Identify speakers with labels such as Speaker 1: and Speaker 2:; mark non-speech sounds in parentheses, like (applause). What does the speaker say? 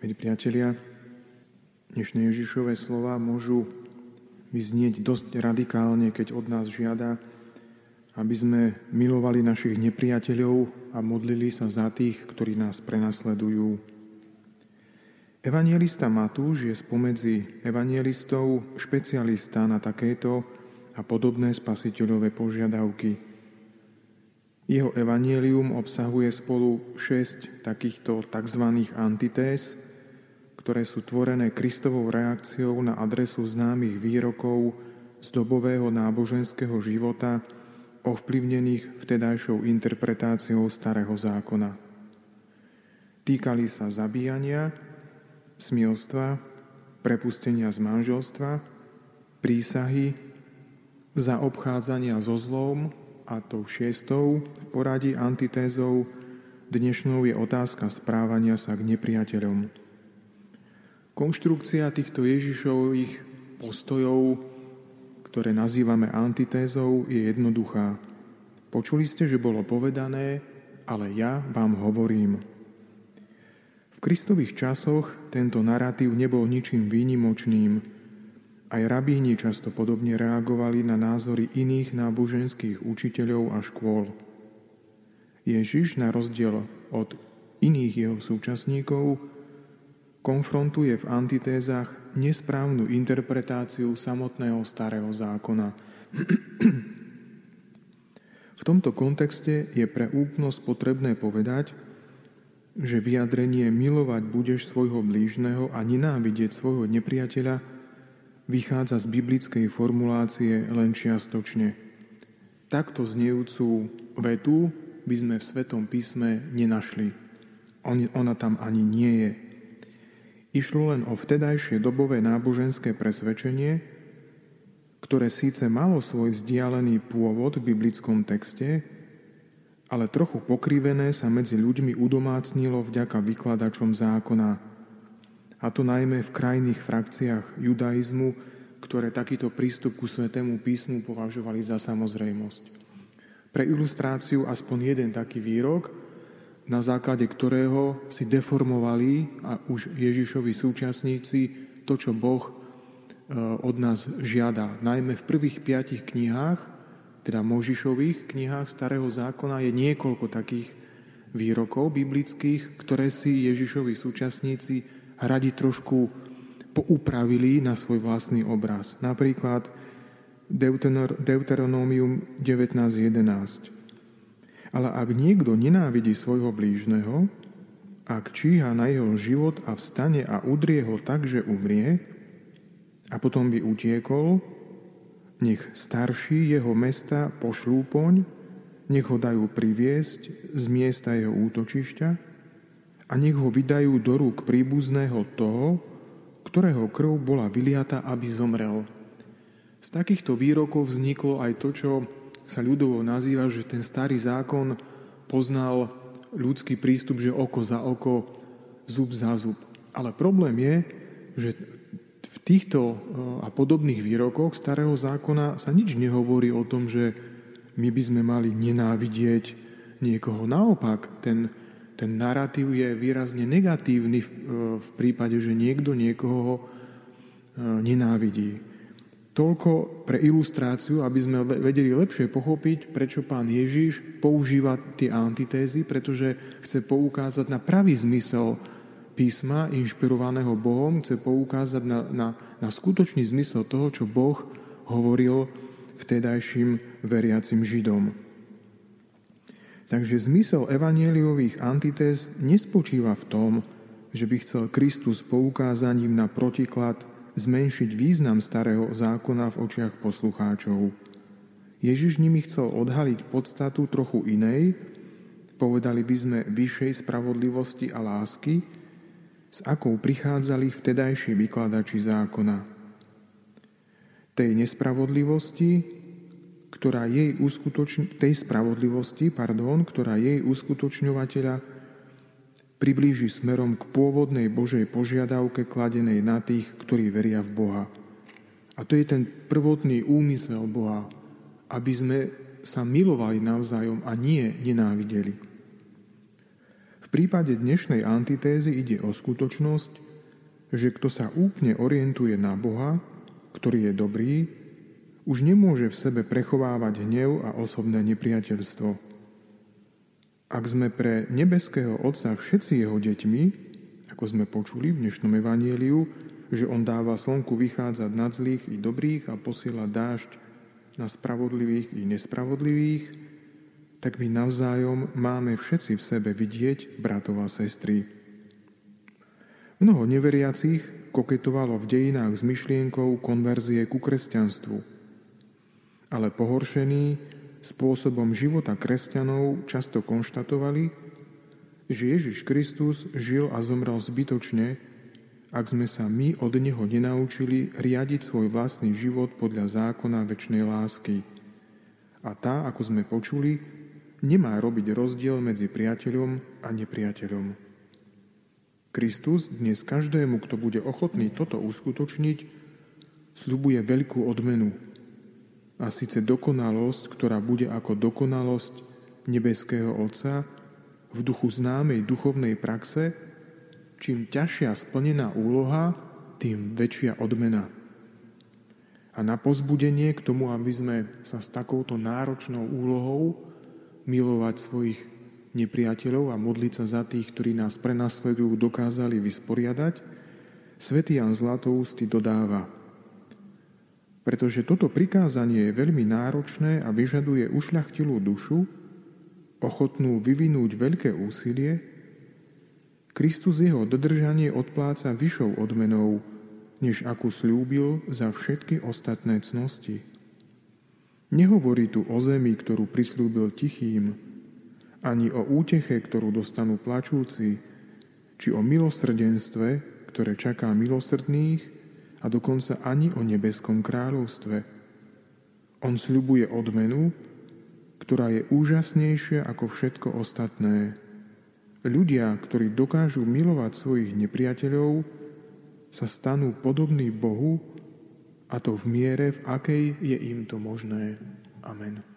Speaker 1: Milí priatelia, dnešné Ježišové slova môžu vyznieť dosť radikálne, keď od nás žiada, aby sme milovali našich nepriateľov a modlili sa za tých, ktorí nás prenasledujú. Evangelista Matúš je spomedzi evangelistov špecialista na takéto a podobné spasiteľové požiadavky. Jeho evanielium obsahuje spolu šesť takýchto tzv. antitéz, ktoré sú tvorené Kristovou reakciou na adresu známych výrokov z dobového náboženského života, ovplyvnených vtedajšou interpretáciou Starého zákona. Týkali sa zabíjania, smilstva, prepustenia z manželstva, prísahy, zaobchádzania so zlom a tou šiestou poradí antitézou dnešnou je otázka správania sa k nepriateľom. Konštrukcia týchto Ježišových postojov, ktoré nazývame antitézou, je jednoduchá. Počuli ste, že bolo povedané, ale ja vám hovorím. V Kristových časoch tento narratív nebol ničím výnimočným. Aj rabíni často podobne reagovali na názory iných náboženských učiteľov a škôl. Ježiš, na rozdiel od iných jeho súčasníkov, konfrontuje v antitézach nesprávnu interpretáciu samotného starého zákona. (clears throat) v tomto kontexte je pre úplnosť potrebné povedať, že vyjadrenie milovať budeš svojho blížneho a nenávidieť svojho nepriateľa vychádza z biblickej formulácie len čiastočne. Takto znejúcu vetu by sme v Svetom písme nenašli. Ona tam ani nie je. Išlo len o vtedajšie dobové náboženské presvedčenie, ktoré síce malo svoj vzdialený pôvod v biblickom texte, ale trochu pokrivené sa medzi ľuďmi udomácnilo vďaka vykladačom zákona, a to najmä v krajných frakciách judaizmu, ktoré takýto prístup ku Svetému písmu považovali za samozrejmosť. Pre ilustráciu aspoň jeden taký výrok, na základe ktorého si deformovali a už Ježišovi súčasníci to, čo Boh e, od nás žiada. Najmä v prvých piatich knihách, teda Možišových knihách Starého zákona je niekoľko takých výrokov biblických, ktoré si Ježišovi súčasníci radi trošku poupravili na svoj vlastný obraz. Napríklad Deuteronomium 19.11. Ale ak niekto nenávidí svojho blížneho, ak číha na jeho život a vstane a udrie ho tak, že umrie, a potom by utiekol, nech starší jeho mesta pošlú poň, nech ho dajú priviesť z miesta jeho útočišťa a nech ho vydajú do rúk príbuzného toho, ktorého krv bola vyliata, aby zomrel. Z takýchto výrokov vzniklo aj to, čo sa ľudovo nazýva, že ten starý zákon poznal ľudský prístup, že oko za oko, zub za zub. Ale problém je, že v týchto e, a podobných výrokoch starého zákona sa nič nehovorí o tom, že my by sme mali nenávidieť niekoho. Naopak, ten, ten narratív je výrazne negatívny v, e, v prípade, že niekto niekoho e, nenávidí. Toľko pre ilustráciu, aby sme vedeli lepšie pochopiť, prečo pán Ježiš používa tie antitézy, pretože chce poukázať na pravý zmysel písma, inšpirovaného Bohom, chce poukázať na, na, na skutočný zmysel toho, čo Boh hovoril vtedajším veriacim Židom. Takže zmysel evanieliových antitéz nespočíva v tom, že by chcel Kristus poukázaním na protiklad zmenšiť význam starého zákona v očiach poslucháčov. Ježiš nimi chcel odhaliť podstatu trochu inej, povedali by sme vyššej spravodlivosti a lásky, s akou prichádzali vtedajší vykladači zákona. Tej nespravodlivosti, ktorá jej uskutočň, tej spravodlivosti, pardon, ktorá jej uskutočňovateľa priblíži smerom k pôvodnej Božej požiadavke kladenej na tých, ktorí veria v Boha. A to je ten prvotný úmysel Boha, aby sme sa milovali navzájom a nie nenávideli. V prípade dnešnej antitézy ide o skutočnosť, že kto sa úplne orientuje na Boha, ktorý je dobrý, už nemôže v sebe prechovávať hnev a osobné nepriateľstvo. Ak sme pre nebeského Otca všetci jeho deťmi, ako sme počuli v dnešnom evanieliu, že on dáva slnku vychádzať nad zlých i dobrých a posiela dážď na spravodlivých i nespravodlivých, tak my navzájom máme všetci v sebe vidieť bratov a sestry. Mnoho neveriacich koketovalo v dejinách s myšlienkou konverzie ku kresťanstvu. Ale pohoršení spôsobom života kresťanov často konštatovali, že Ježiš Kristus žil a zomrel zbytočne, ak sme sa my od Neho nenaučili riadiť svoj vlastný život podľa zákona väčšnej lásky. A tá, ako sme počuli, nemá robiť rozdiel medzi priateľom a nepriateľom. Kristus dnes každému, kto bude ochotný toto uskutočniť, slubuje veľkú odmenu. A síce dokonalosť, ktorá bude ako dokonalosť nebeského Otca v duchu známej duchovnej praxe, Čím ťažšia splnená úloha, tým väčšia odmena. A na pozbudenie k tomu, aby sme sa s takouto náročnou úlohou milovať svojich nepriateľov a modliť sa za tých, ktorí nás prenasledujú, dokázali vysporiadať, svätý Jan Zlatoústy dodáva, pretože toto prikázanie je veľmi náročné a vyžaduje ušľachtilú dušu, ochotnú vyvinúť veľké úsilie, Kristus jeho dodržanie odpláca vyššou odmenou, než akú slúbil za všetky ostatné cnosti. Nehovorí tu o zemi, ktorú prislúbil tichým, ani o úteche, ktorú dostanú plačúci, či o milosrdenstve, ktoré čaká milosrdných, a dokonca ani o nebeskom kráľovstve. On sľubuje odmenu, ktorá je úžasnejšia ako všetko ostatné. Ľudia, ktorí dokážu milovať svojich nepriateľov, sa stanú podobní Bohu, a to v miere, v akej je im to možné. Amen.